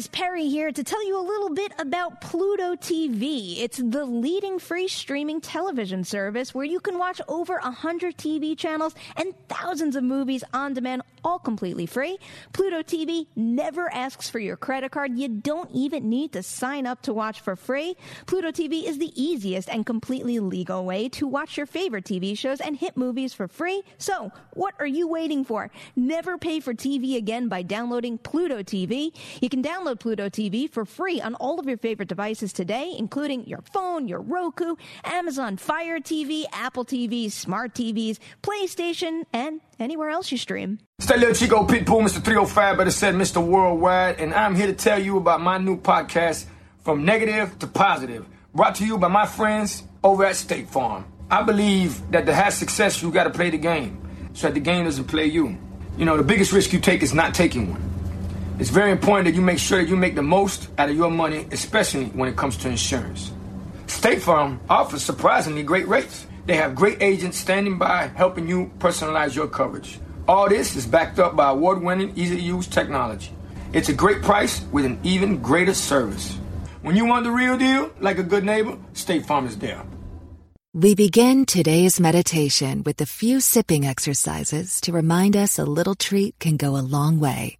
Guys, Perri here to tell you a little bit about Pluto TV. It's the leading free streaming television service where you can watch over 100 TV channels and thousands of movies on demand, all completely free. Pluto TV never asks for your credit card. You don't even need to sign up to watch for free. Pluto TV is the easiest and completely legal way to watch your favorite TV shows and hit movies for free. So, what are you waiting for? Never pay for TV again by downloading Pluto TV. You can download Pluto TV for free on all of your favorite devices today, including your phone, your Roku, Amazon Fire TV, Apple TV, smart TVs, PlayStation, and anywhere else you stream. Stay little Chico Pitbull, Mr. 305, better said Mr. Worldwide, and I'm here to tell you about my new podcast, From Negative to Positive, brought to you by my friends over at State Farm. I believe that to have success, you gotta play the game, so that the game doesn't play you. You know, the biggest risk you take is not taking one. It's very important that you make sure that you make the most out of your money, especially when it comes to insurance. State Farm offers surprisingly great rates. They have great agents standing by helping you personalize your coverage. All this is backed up by award winning, easy to use technology. It's a great price with an even greater service. When you want the real deal, like a good neighbor, State Farm is there. We begin today's meditation with a few sipping exercises to remind us a little treat can go a long way.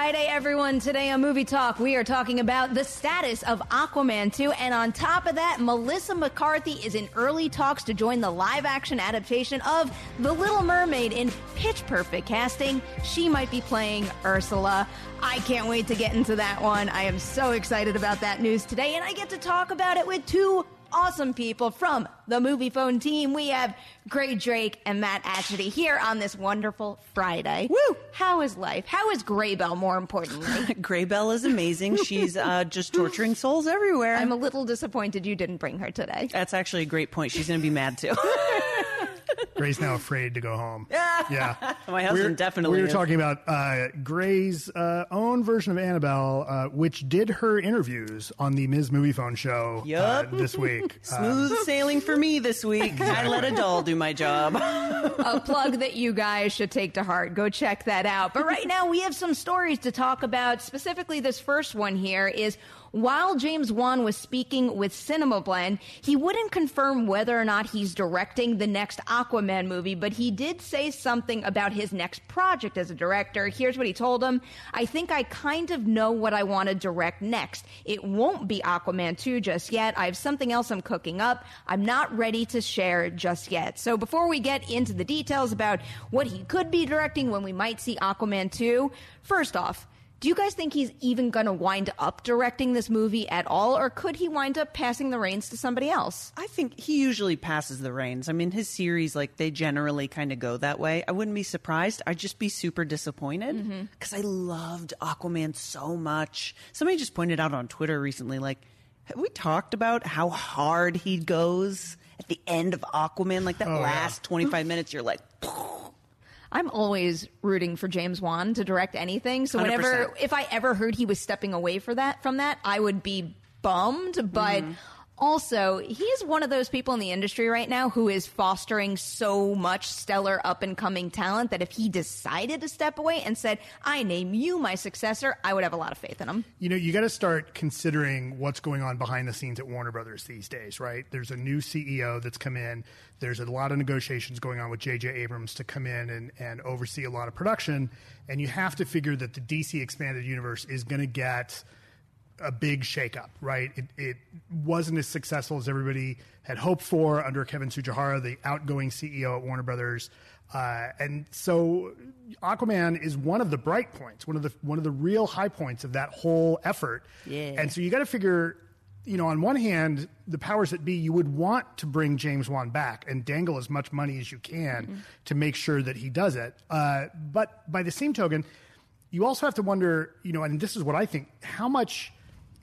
Friday, everyone. Today on Movie Talk, we are talking about the status of Aquaman 2. And on top of that, Melissa McCarthy is in early talks to join the live action adaptation of The Little Mermaid in pitch perfect casting. She might be playing Ursula. I can't wait to get into that one. I am so excited about that news today, and I get to talk about it with two awesome people from the Moviefone team. We have Grae Drake and Matt Atchity here on this wonderful Friday. Woo! How is life? How is Graybell, more importantly? Graybell is amazing. She's uh, just torturing souls everywhere. I'm a little disappointed you didn't bring her today. That's actually a great point. She's going to be mad too. Grae's now afraid to go home. Yeah. My husband We're- definitely We were is. talking about uh, Grae's uh, own version of Annabelle, uh, which did her interviews on the Ms. Moviefone show uh, Yup. this week. Smooth sailing for me this week. I let a doll do my job. a plug that you guys should take to heart. Go check that out. But right now, we have some stories to talk about. Specifically, this first one here is while James Wan was speaking with Cinema Blend, he wouldn't confirm whether or not he's directing the next Aquaman movie, but he did say something about his next project as a director. Here's what he told him I think I kind of know what I want to direct next. It won't be Aquaman 2 just yet. I have something else I'm cooking up. I'm not ready to share just yet. So before we get into the details about what he could be directing when we might see Aquaman 2, first off, do you guys think he's even going to wind up directing this movie at all, or could he wind up passing the reins to somebody else? I think he usually passes the reins. I mean, his series, like, they generally kind of go that way. I wouldn't be surprised. I'd just be super disappointed mm-hmm. because I loved Aquaman so much. Somebody just pointed out on Twitter recently, like, have we talked about how hard he goes at the end of Aquaman, like that Oh, yeah. last 25 minutes, you're like, I'm always rooting for James Wan to direct anything. So whenever, 100%. if I ever heard he was stepping away for that from that, I would be bummed. But Mm-hmm. Also, he is one of those people in the industry right now who is fostering so much stellar up and coming talent that if he decided to step away and said, "I name you my successor," I would have a lot of faith in him. You know, you got to start considering what's going on behind the scenes at Warner Brothers these days, right? There's a new CEO that's come in. There's a lot of negotiations going on with J.J. Abrams to come in and, and oversee a lot of production. And you have to figure that the DC expanded universe is going to get a big shakeup, right? It, it wasn't as successful as everybody had hoped for under Kevin Tsujihara, the outgoing CEO at Warner Brothers. Uh, and so Aquaman is one of the bright points, one of the one of the real high points of that whole effort. Yeah. And so you got to figure, you know, on one hand, the powers that be, you would want to bring James Wan back and dangle as much money as you can to make sure that he does it. Uh, but by the same token, you also have to wonder, you know, and this is what I think, how much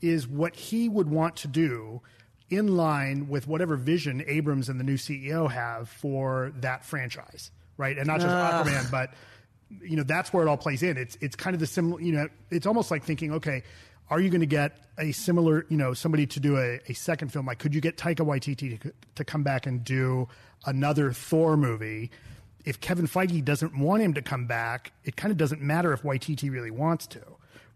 is what he would want to do in line with whatever vision Abrams and the new CEO have for that franchise, right? And not just Ugh. Aquaman, but you know that's where it all plays in. It's it's kind of the similar, you know, it's almost like thinking, okay, are you going to get a similar, you know, somebody to do a, a second film? Like, could you get Taika Waititi to, to come back and do another Thor movie? If Kevin Feige doesn't want him to come back, it kind of doesn't matter if Waititi really wants to,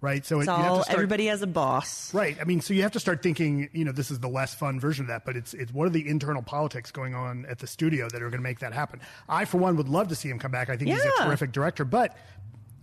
right? So it's it, you have all, to start, everybody has a boss. Right. I mean, so you have to start thinking, you know, this is the less fun version of that, but it's it's what are the internal politics going on at the studio that are going to make that happen? I, for one, would love to see him come back. I think he's a terrific director, but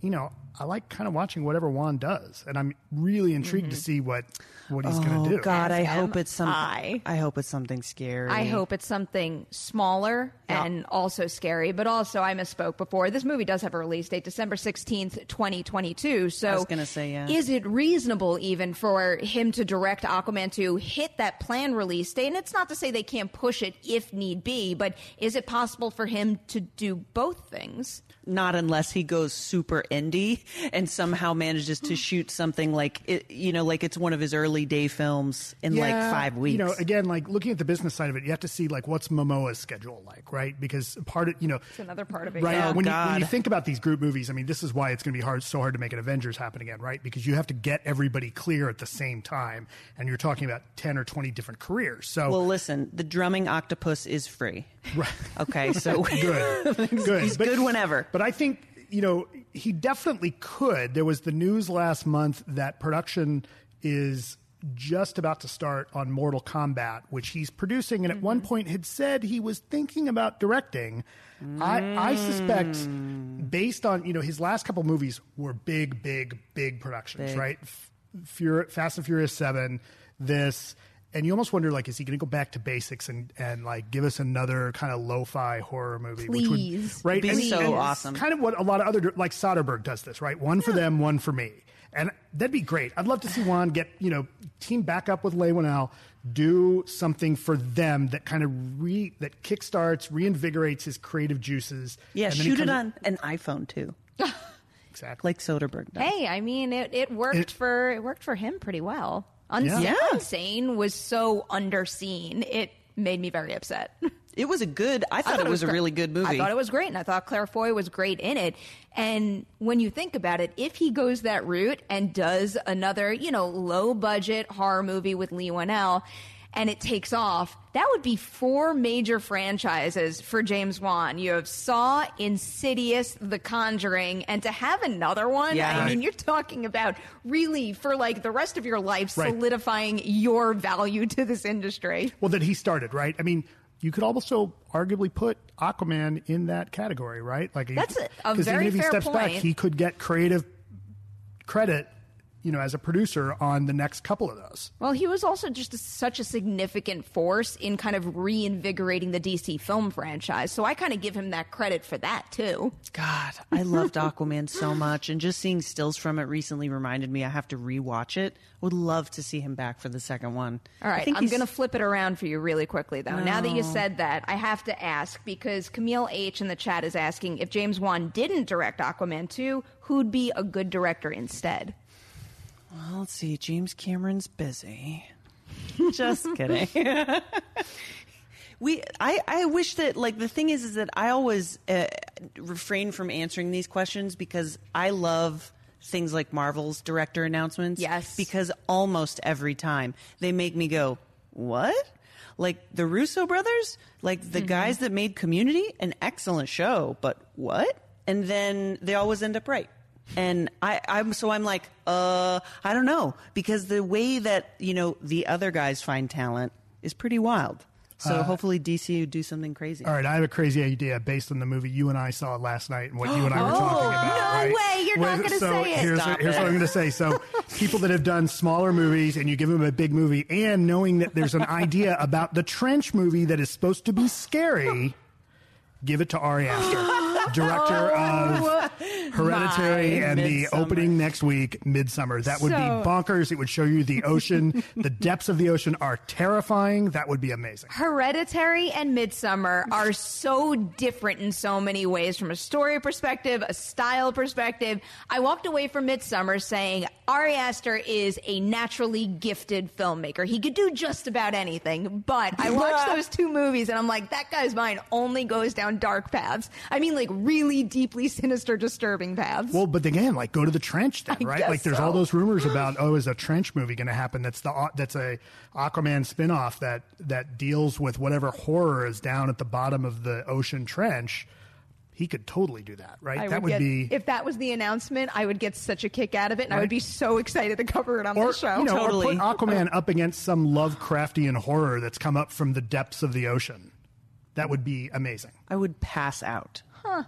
you know, I like kind of watching whatever Wan does, and I'm really intrigued to mm-hmm. see what what he's going oh to do. Oh god, I hope it's something. I. I hope it's something scary. I hope it's something smaller and also scary, but also I misspoke before. This movie does have a release date, December 16th, 2022. So I was gonna say, yeah. Is it reasonable even for him to direct Aquaman to hit that planned release date? And it's not to say they can't push it if need be, but is it possible for him to do both things? Not unless he goes super indie and somehow manages to shoot something like it, you know, like it's one of his early day films in like five weeks. You know, again, like looking at the business side of it, you have to see like what's Momoa's schedule like, right? Because part of you know, It's another part of it. right yeah. when, you, oh, when you think about these group movies, I mean, this is why it's going to be hard, so hard to make an Avengers happen again, right? Because you have to get everybody clear at the same time, and you're talking about ten or twenty different careers. So well, listen, the drumming octopus is free. Right. Okay, so good, good. He's good whenever. But I think you know he definitely could. There was the news last month that production is just about to start on Mortal Kombat, which he's producing, and at one mm-hmm. point had said he was thinking about directing. I, I suspect, based on you know his last couple movies were big, big, big productions, Big. right? F- Fur- Fast and Furious Seven, this. And you almost wonder, like, is he going to go back to basics and, and like give us another kind of lo-fi horror movie, which Please. would right Be And- so and awesome. Kind of what a lot of other like Soderbergh does this, right? One for them, one for me, and that'd be great. I'd love to see Wan get you know team back up with Leigh Whannell, do something for them that kind of re that kickstarts, reinvigorates his creative juices. yeah, and shoot it on an iPhone too, exactly. like Soderbergh does. Hey, I mean, it, it worked It- for it worked for him pretty well. Unsane, Yeah. Unsane was so underseen. It made me very upset. It was a good. I thought, it was, a really good movie. I thought it was great, and I thought Claire Foy was great in it. And when you think about it, if he goes that route and does another, you know, low budget horror movie with Leigh Whannell, and it takes off, that would be four major franchises for James Wan. You have Saw, Insidious, The Conjuring, and to have another one, Yeah. I Right. mean, you're talking about really for like the rest of your life Right. solidifying your value to this industry. Well, that he started, right? I mean, you could also arguably put Aquaman in that category, right? Like That's a- a very even if he fair steps back, he could get creative credit, you know, as a producer on the next couple of those. Well, he was also just a, such a significant force in kind of reinvigorating the DC film franchise. So I kind of give him that credit for that too. God, I loved Aquaman so much, and just seeing stills from it recently reminded me I have to rewatch it. Would love to see him back for the second one. All right. I think I'm he's- going to flip it around for you really quickly, though. Now that you said that, I have to ask because Camille H in the chat is asking if James Wan didn't direct Aquaman 2, who'd be a good director instead? Well, let's see. James Cameron's busy. Just kidding. We, I, I wish that like the thing is, is that I always uh, refrain from answering these questions because I love things like Marvel's director announcements. Yes. Because almost every time they make me go, what? Like the Russo brothers, like the guys that made Community, an excellent show, but what? And then they always end up right. And I, I'm so I'm like, uh, I don't know because the way that you know the other guys find talent is pretty wild. So Uh, hopefully DC would do something crazy. All right, I have a crazy idea based on the movie you and I saw last night and what you and I were Oh, talking about. no right? way, you're not gonna so say it. Here's, Stop here's it. what I'm going to say. So, people that have done smaller movies and you give them a big movie, and knowing that there's an idea about the Trench movie that is supposed to be scary, give it to Ari Aster, director of Hereditary My and the opening next week, Midsommar. That would be bonkers. It would show you the ocean. the depths of the ocean are terrifying. That would be amazing. Hereditary and Midsommar are so different in so many ways from a story perspective, a style perspective. I walked away from Midsommar saying Ari Aster is a naturally gifted filmmaker. He could do just about anything, but I watched those two movies and I'm like, that guy's mind only goes down dark paths. I mean, like really deeply sinister, disturbing paths. Well, but again, like go to the trench then, I right? Like there's so. all those rumors about oh, is a trench movie going to happen? That's the that's a Aquaman spinoff that that deals with whatever horror is down at the bottom of the ocean trench. He could totally do that, right? I that would get, be if that was the announcement, I would get such a kick out of it, and I would be so excited to cover it on or the show. you know, Totally. or put Aquaman up against some Lovecraftian horror that's come up from the depths of the ocean. That would be amazing. I would pass out. Huh.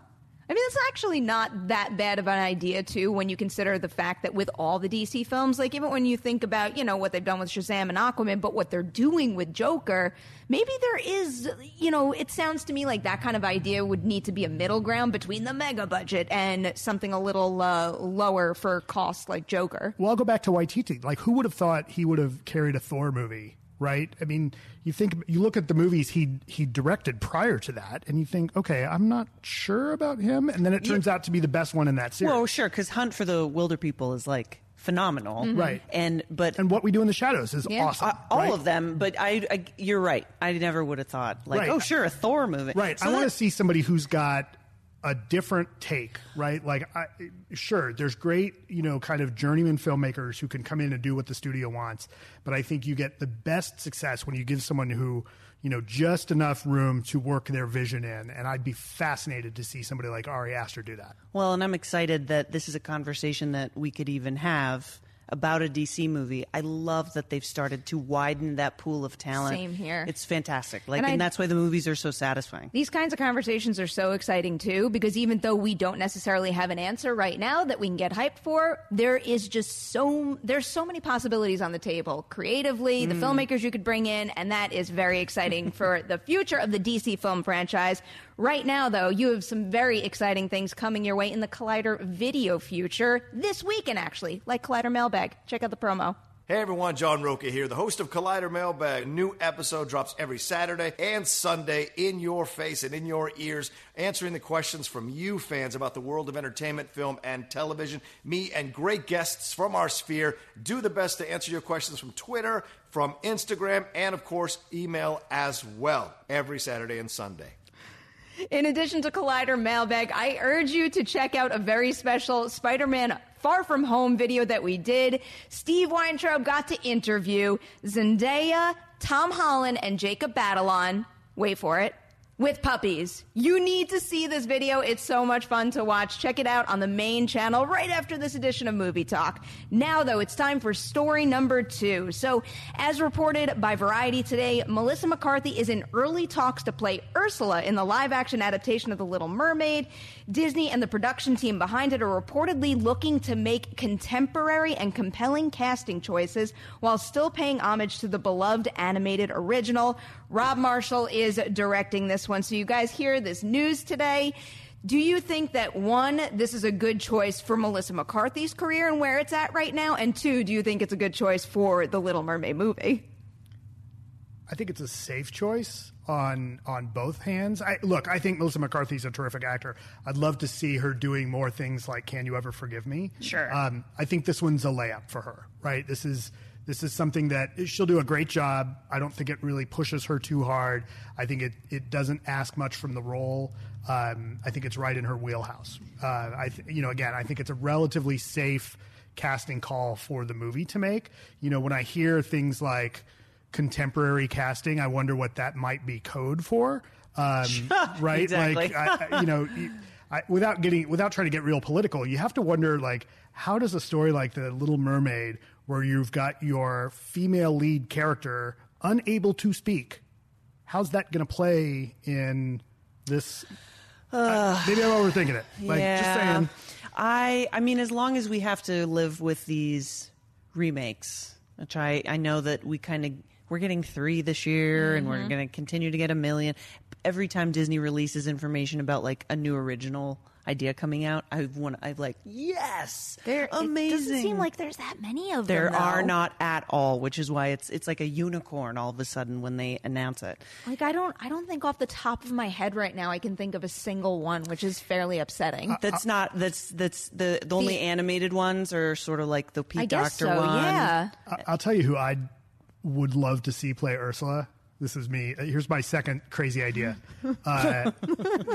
I mean, it's actually not that bad of an idea, too, when you consider the fact that with all the DC films, like even when you think about, you know, what they've done with Shazam and Aquaman, but what they're doing with Joker, maybe there is, you know, it sounds to me like that kind of idea would need to be a middle ground between the mega budget and something a little uh, lower for cost like Joker. Well, I'll go back to Waititi. Like, who would have thought he would have carried a Thor movie, right? I mean, you think you look at the movies he he directed prior to that, and you think, okay, I'm not sure about him, and then it turns out to be the best one in that series. Well, sure, because Hunt for the Wilderpeople is like phenomenal, Right. And but and what we do in the shadows is Yeah. awesome. Uh, all right? of them, but I, I, you're right. I never would have thought like, Right. oh, sure, a Thor movie. Right. So I want to see somebody who's got a different take, right? Like, I, sure, there's great, you know, kind of journeyman filmmakers who can come in and do what the studio wants, but I think you get the best success when you give someone who, you know, just enough room to work their vision in. And I'd be fascinated to see somebody like Ari Aster do that. Well, and I'm excited that this is a conversation that we could even have about a DC movie. I love that they've started to widen that pool of talent. Same here. It's fantastic. Like, And and, I- that's why the movies are so satisfying. These kinds of conversations are so exciting too, because even though we don't necessarily have an answer right now that we can get hyped for, there is just so there's so many possibilities on the table creatively, the mm. filmmakers you could bring in, and that is very exciting for the future of the DC film franchise. Right now, though, you have some very exciting things coming your way in the Collider video future this weekend, actually, like Collider Mailbag. Check out the promo. Hey everyone, John Roca here, the host of Collider Mailbag. A new episode drops every Saturday and Sunday in your face and in your ears, answering the questions from you fans about the world of entertainment, film, and television. Me and great guests from our sphere do the best to answer your questions from Twitter, from Instagram, and of course, email as well every Saturday and Sunday. In addition to Collider Mailbag, I urge you to check out a very special Spider Man Far From Home video that we did. Steve Weintraub got to interview Zendaya, Tom Holland, and Jacob Batalon. Wait for it. With puppies. You need to see this video. It's so much fun to watch. Check it out on the main channel right after this edition of Movie Talk. Now, though, it's time for story number two. So, as reported by Variety today, Melissa McCarthy is in early talks to play Ursula in the live action adaptation of The Little Mermaid. Disney and the production team behind it are reportedly looking to make contemporary and compelling casting choices while still paying homage to the beloved animated original. Rob Marshall is directing this one. So, you guys hear this news today. Do you think that one, this is a good choice for Melissa McCarthy's career and where it's at right now? And two, do you think it's a good choice for the Little Mermaid movie? I think it's a safe choice on on both hands. I, look, I think Melissa McCarthy's a terrific actor. I'd love to see her doing more things like "Can You Ever Forgive Me?" Sure. Um, I think this one's a layup for her. Right. This is This is something that she'll do a great job. I don't think it really pushes her too hard. I think it, it doesn't ask much from the role. Um, I think it's right in her wheelhouse. Uh, I th- you know again I think it's a relatively safe casting call for the movie to make. You know when I hear things like contemporary casting, I wonder what that might be code for. Um, right? Exactly. Like I, I- you know. I, without getting without trying to get real political, you have to wonder like how does a story like the Little Mermaid, where you've got your female lead character unable to speak, how's that going to play in this? I- maybe I'm overthinking it. Like just saying. I I mean, as long as we have to live with these remakes, which I I know that we kind of we're getting three this year, and we're Mhm. going to continue to get a million. Every time Disney releases information about like a new original idea coming out, I want I've like yes, they're amazing. It doesn't seem like there's that many of there them. There are not at all, which is why it's it's like a unicorn all of a sudden when they announce it. Like I don't, I don't think off the top of my head right now I can think of a single one, which is fairly upsetting. Uh, that's not that's that's the the only The- animated ones are sort of like the Pete I guess Docter so, one. yeah. I- I'll tell you who I would love to see play Ursula. This is me. Uh, Here's my second crazy idea. Uh,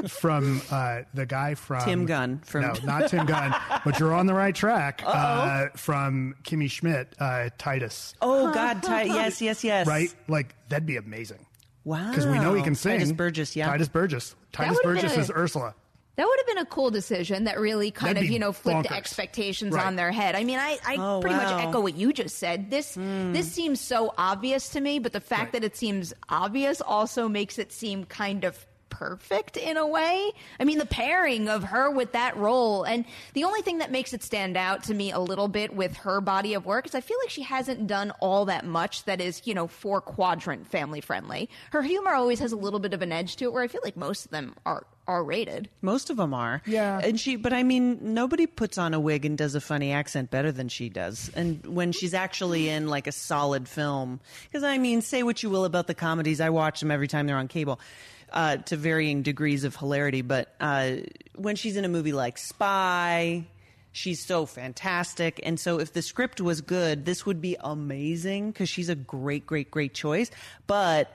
from uh, the guy from Tim Gunn from- no, not Tim Gunn, but you're on the right track. Uh, from Kimmy Schmidt, uh, Titus. Oh God, Ti- yes, yes, yes. Right, like that'd be amazing. Wow. Because we know he can sing. Tituss Burgess, yeah. Tituss Burgess. Titus would've been Burgess a- is Ursula. That would have been a cool decision that really kind That'd of, you know, flipped bonkers. expectations Right. on their head. I mean, I, I Oh, pretty wow. much echo what you just said. This hmm. this seems so obvious to me, but the fact that it seems obvious also makes it seem kind of perfect in a way. I mean, the pairing of her with that role, and the only thing that makes it stand out to me a little bit with her body of work is I feel like she hasn't done all that much that is, you know, four quadrant family friendly. Her humor always has a little bit of an edge to it, where I feel like most of them are R rated. Most of them are. Yeah. And she, but I mean, nobody puts on a wig and does a funny accent better than she does. And when she's actually in like a solid film, because I mean, say what you will about the comedies, I watch them every time they're on cable. Uh, to varying degrees of hilarity, but uh, when she's in a movie like Spy, she's so fantastic. And so, if the script was good, this would be amazing because she's a great, great, great choice. But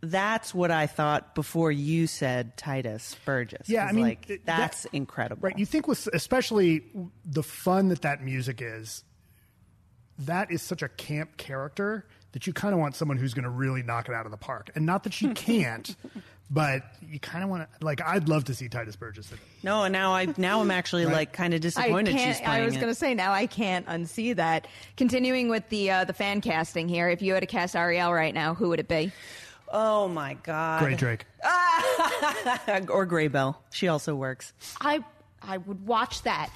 that's what I thought before you said Tituss Burgess. Yeah, I mean, like th- that's that- incredible. Right. You think with especially the fun that that music is, that is such a camp character that you kind of want someone who's going to really knock it out of the park. And not that she can't, but you kind of want to like. I'd love to see Tituss Burgess. In it. No, and now I now I'm actually Right. like kind of disappointed I can't, she's playing I was going to say now I can't unsee that. Continuing with the uh, the fan casting here, if you had to cast Ariel right now, who would it be? Oh my god. Grae Drake. or Gray Bell. She also works. I I would watch that.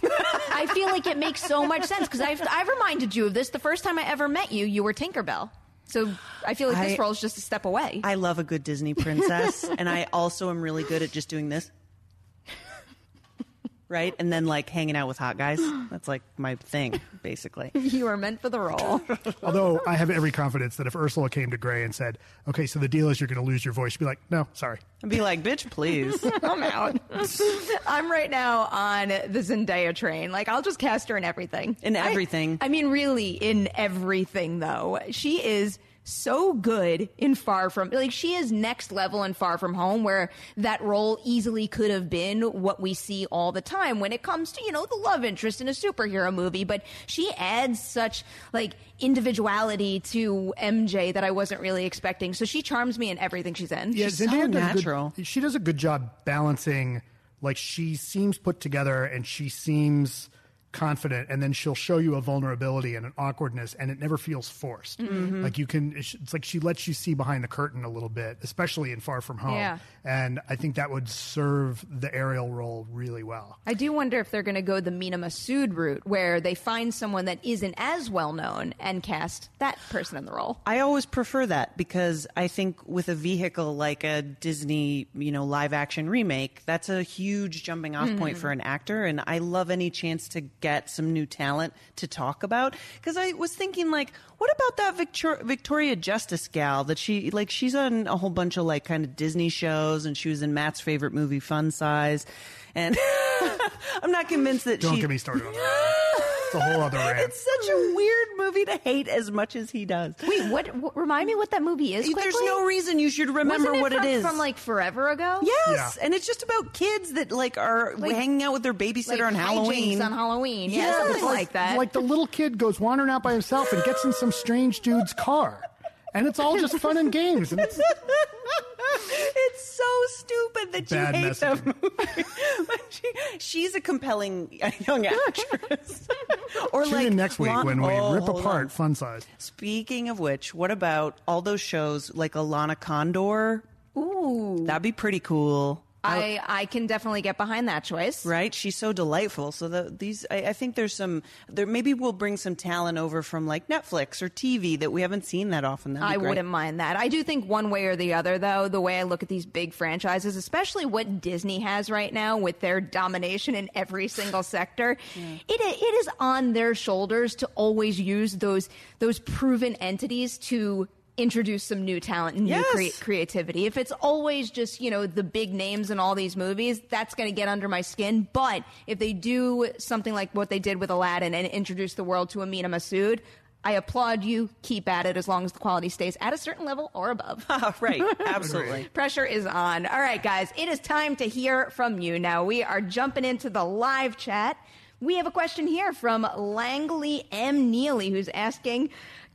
I feel like it makes so much sense because I've I've reminded you of this the first time I ever met you. You were Tinkerbell, so I feel like this role is just a step away. I love a good Disney princess, and I also am really good at just doing this. Right? And then like hanging out with hot guys. That's like my thing, basically. you are meant for the role. Although I have every confidence that if Ursula came to Grae and said, "Okay, so the deal is you're going to lose your voice," she'd be like, "No, sorry." I'd be like, bitch, please. I'm out. I'm right now on the Zendaya train. Like I'll just cast her in everything. In I- everything. I, mean, really, in everything though. She is so good in Far From like she is next level in Far From Home where that role easily could have been what we see all the time when it comes to, you know, the love interest in a superhero movie, but she adds such like individuality to MJ that I wasn't really expecting. So she charms me in everything she's in. Yeah, She's Zendaya so does a natural. Good, she does a good job balancing. Like she seems put together, and she seems confident, and then she'll show you a vulnerability and an awkwardness, and it never feels forced. Mhm. Like you can, it's it's like she lets you see behind the curtain a little bit, especially in Far From Home. Yeah. And I think that would serve the Ariel role really well. I do wonder if they're going to go the Mena Massoud route, where they find someone that isn't as well known and cast that person in the role. I always prefer that because I think with a vehicle like a Disney, you know, live action remake, that's a huge jumping off point Mhm. for an actor. And I love any chance to get some new talent to talk about. Because I was thinking, like, what about that Victor- Victoria Justice gal that she, like, she's on a whole bunch of, like, kind of Disney shows and she was in Matt's favorite movie, Fun Size. And I'm not convinced that Don't she. get me started on that. That's a whole other rant. It's such a weird movie to hate as much as he does. Wait, what, what? Remind me what that movie is. There's no reason you should remember Wasn't it what from, it is from like forever ago. Yes, and it's just about kids that like are Like- hanging out with their babysitter like on Halloween. on Halloween. Yeah, Yes. something like that. Like the little kid goes wandering out by himself and gets in some strange dude's car. And it's all just fun and games. And it's, it's so stupid that Bad you hate that messaging. movie. But she, she's a compelling young actress. or tune like in next week Lon- when we Oh, rip apart on. Fun Size. Speaking of which, what about all those shows like Alana Condor? Ooh, That'd be pretty cool. I I can definitely get behind that choice. Right, she's so delightful. So the, these, I, I think there's some. There maybe we'll bring some talent over from like Netflix or TV that we haven't seen that often. I great. wouldn't mind that. I do think one way or the other, though, the way I look at these big franchises, especially what Disney has right now with their domination in every single sector, it it is on their shoulders to always use those those proven entities to introduce some new talent and new Yes. crea- creativity. If it's always just, you know, the big names in all these movies, that's going to get under my skin. But if they do something like what they did with Aladdin and introduce the world to Amina Massoud, I applaud you. Keep at it as long as the quality stays at a certain level or above. right, absolutely. Pressure is on. All right, guys, it is time to hear from you now. We are jumping into the live chat. We have a question here from Langley M. Neely, who's asking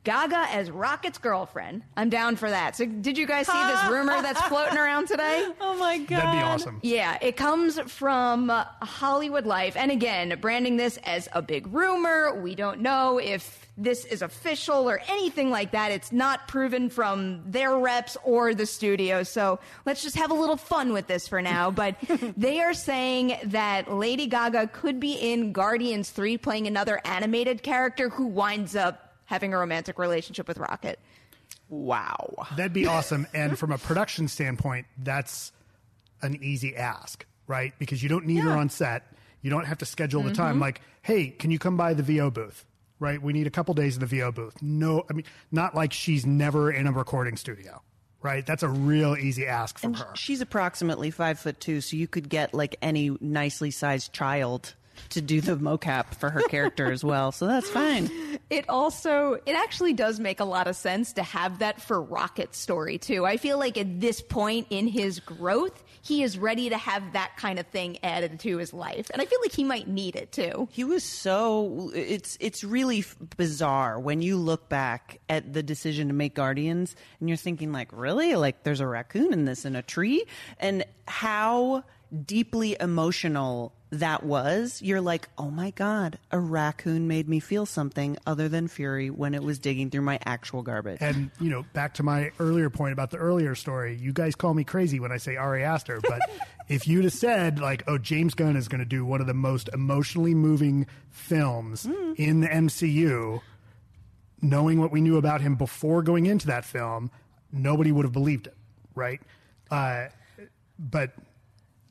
Gaga as Rocket's girlfriend. I'm down for that. So, did you guys see this rumor that's floating around today? Oh my god, That'd be awesome. Yeah, it comes from uh, Hollywood Life. And again, branding this as a big rumor. We don't know if this is official or anything like that. It's not proven from their reps or the studio. So let's just have a little fun with this for now. But they are saying that Lady Gaga could be in Guardians 3 playing another animated character who winds up having a romantic relationship with Rocket. Wow. That'd be awesome. And from a production standpoint, that's an easy ask, right? Because you don't need her on set. You don't have to schedule the time. Mm-hmm. Like, hey, can you come by the VO booth? Right? We need a couple days in the VO booth. No, I mean, not like she's never in a recording studio, right? That's a real easy ask from And her. she's approximately five foot two, so you could get like any nicely sized child to do the mocap for her character as well. So that's fine. It also, it actually does make a lot of sense to have that for Rocket's story too. I feel like at this point in his growth, he is ready to have that kind of thing added to his life. And I feel like he might need it too. He was so it's it's really f- bizarre when you look back at the decision to make Guardians and you're thinking like really like there's a raccoon in this in a tree and how deeply emotional that was you're like oh my god a raccoon made me feel something other than fury when it was digging through my actual garbage And you know, back to my earlier point about the earlier story, you guys call me crazy when I say Ari Aster, but if you'd have said like, "Oh, James Gunn is going to do one of the most emotionally moving films in the MCU," knowing what we knew about him before going into that film, nobody would have believed it, right? Uh, but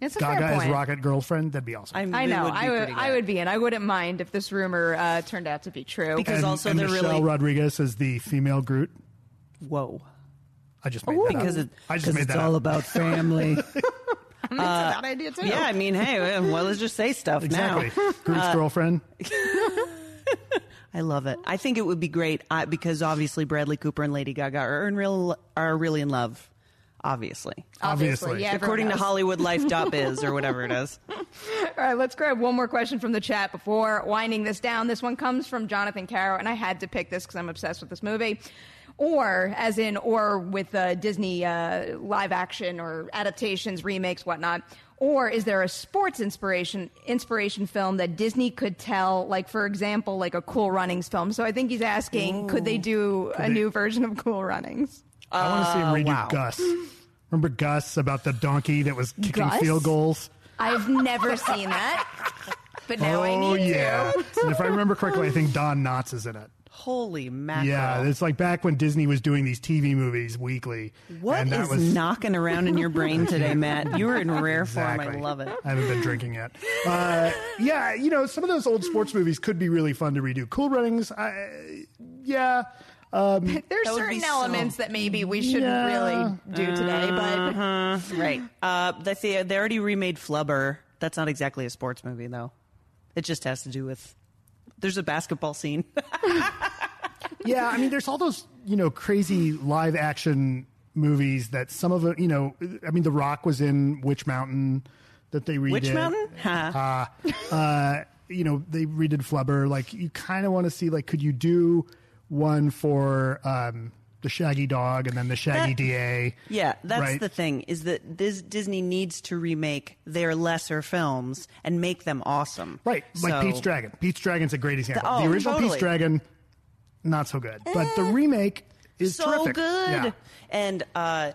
It's a Gaga fair as. Rocket girlfriend, that'd be awesome. I know. I would. I would be in. I wouldn't mind if this rumor uh, turned out to be true. Because and, also and they're Michelle really- Rodriguez as the female Groot. whoa I just made Ooh, that because up. it- I just 'cause made it's that all up. about family. That's a bad idea too. yeah, I mean, hey, well, let's just say stuff Exactly. now. Groot's Uh, girlfriend. I love it. I think it would be great uh, because obviously Bradley Cooper and Lady Gaga are in real are really in love. Obviously, Obviously, yeah, according to everyone knows. HollywoodLife.biz or whatever it is. All right, let's grab one more question from the chat before winding this down. This one comes from Jonathan Caro, and I had to pick this because I'm obsessed with this movie. Or, as in, or with uh, Disney uh, live action or adaptations, remakes, whatnot. Or is there a sports inspiration inspiration film that Disney could tell, like for example, like a Cool Runnings film? So I think he's asking, could they do a they- new version of Cool Runnings? I want to see him Uh, redo wow. Gus. Remember Gus about the donkey that was kicking Gus? field goals? I've never seen that, but now I need it. oh yeah. to. and if I remember correctly, I think Don Knotts is in it. Holy mackerel! Yeah, it's like back when Disney was doing these TV movies weekly. What and that is was knocking around in your brain today, Matt? You are in rare form. I love it. I haven't been drinking yet. Uh, yeah, you know, some of those old sports movies could be really fun to redo. Cool Runnings, I, yeah. Um, There's certain be so- elements that maybe we shouldn't Yeah. really do today, but Uh, right. Uh, that's the, they already remade Flubber. That's not exactly a sports movie, though. It just has to do with there's a basketball scene. yeah, I mean, there's all those you know crazy live action movies that some of it, you know, I mean, The Rock was in Witch Mountain that they redid. Witch Mountain? uh, uh, you know, they redid Flubber. Like, you kind of want to see, like, could you do one for um, the Shaggy Dog and then the Shaggy That- DA? Yeah, that's right? the thing is that this, Disney needs to remake their lesser films and make them awesome. Right, like So- Pete's Dragon. Pete's Dragon's a great example. oh, the original totally. Pete's Dragon, not so good, but the remake is so terrific. good. Yeah. And uh,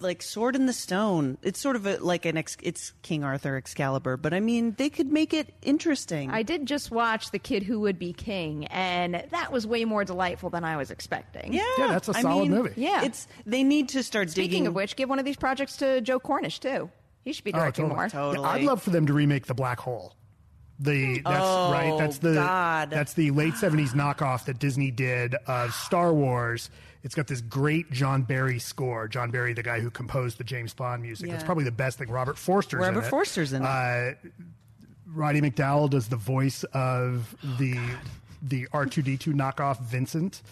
like Sword in the Stone, it's sort of a, like an ex, it's King Arthur Excalibur, but I mean they could make it interesting. I did just watch The Kid Who Would Be King, and that was way more delightful than I was expecting. Yeah, Yeah, that's a I solid mean, movie. Yeah. It's they need to start Speaking digging. of which, give one of these projects to Joe Cornish too. He should be Oh, directing totally. more. Yeah, I'd love for them to remake the Black Hole. The that's Oh, right. That's the God. that's the late seventies knockoff that Disney did of Star Wars. It's got this great John Barry score. John Barry, the guy who composed the James Bond music. It's probably the best thing. Robert Forster's Robert in it. Forster's in it. Uh, Roddy McDowall does the voice of the the R two D two knockoff Vincent.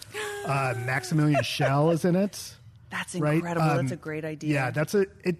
Uh, Maximilian Schell is in it. That's right? incredible. That's Um, a great idea. Yeah, that's a it.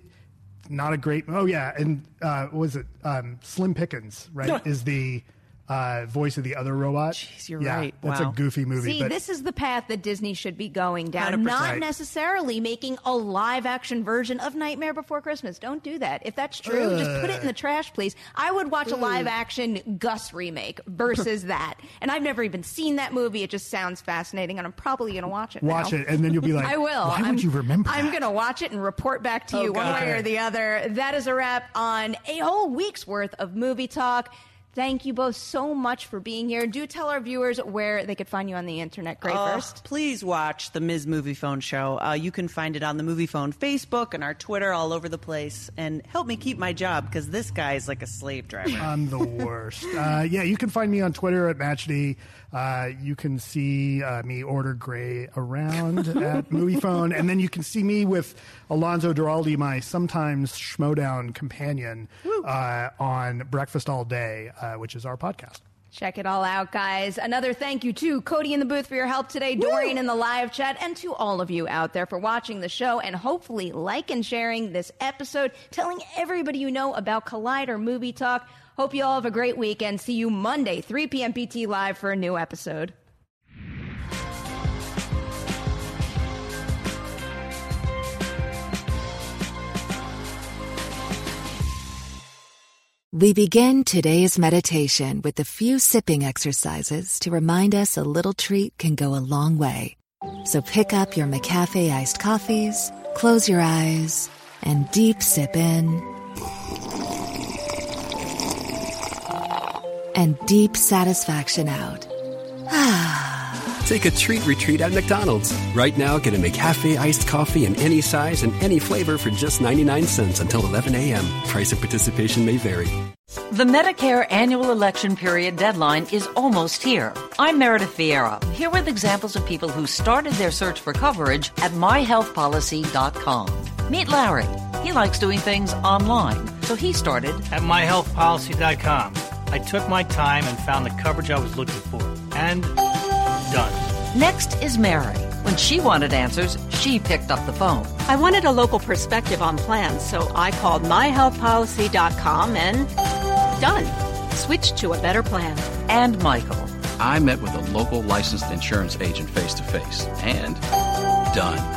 Not a great. Oh yeah, and uh, what was it um, Slim Pickens? Right, is the uh, voice of the other robot. Jeez, you're yeah, right. That's Wow. a goofy movie. See, but this is the path that Disney should be going down. 100%. Not necessarily making a live action version of Nightmare Before Christmas. Don't do that. If that's true, just put it in the trash, please. I would watch a live action Gus remake versus that. And I've never even seen that movie. It just sounds fascinating, and I'm probably going to watch it. watch now. it, and then you'll be like, I will. Why I'm, would you remember? I'm that? going to watch it and report back to Oh, you one God. way or the other. That is a wrap on a whole week's worth of movie talk. Thank you both so much for being here. Do tell our viewers where they could find you on the internet. Great Uh, first. Please watch the Ms. Moviefone Show. Uh, you can find it on the Moviefone Facebook and our Twitter all over the place. And help me keep my job because this guy is like a slave driver. I'm the worst. uh, yeah, you can find me on Twitter at Matchity. Uh, you can see uh, me order Grae around at Moviefone, and then you can see me with Alonso Duralde, my sometimes Schmoedown companion, uh, on Breakfast All Day, uh, which is our podcast. Check it all out, guys. Another thank you to Cody in the booth for your help today, Dorian in the live chat, and to all of you out there for watching the show and hopefully like and sharing this episode, telling everybody you know about Collider Movie Talk. Hope you all have a great weekend. See you Monday, 3 p.m. PT Live for a new episode. We begin today's meditation with a few sipping exercises to remind us a little treat can go a long way. So pick up your McCafe iced coffees, close your eyes, and deep sip in. And deep satisfaction out. Take a treat retreat at McDonald's. Right now, get a McCafe iced coffee in any size and any flavor for just 99 cents until 11 a.m. Price of participation may vary. The Medicare annual election period deadline is almost here. I'm Meredith Vieira, here with examples of people who started their search for coverage at myhealthpolicy.com. Meet Larry. He likes doing things online, so he started At myhealthpolicy.com, I took my time and found the coverage I was looking for. And done. Next is Mary. When she wanted answers, she picked up the phone. I wanted a local perspective on plans, so I called myhealthpolicy.com and done. Switched to a better plan. And Michael. I met with a local licensed insurance agent face to face and done.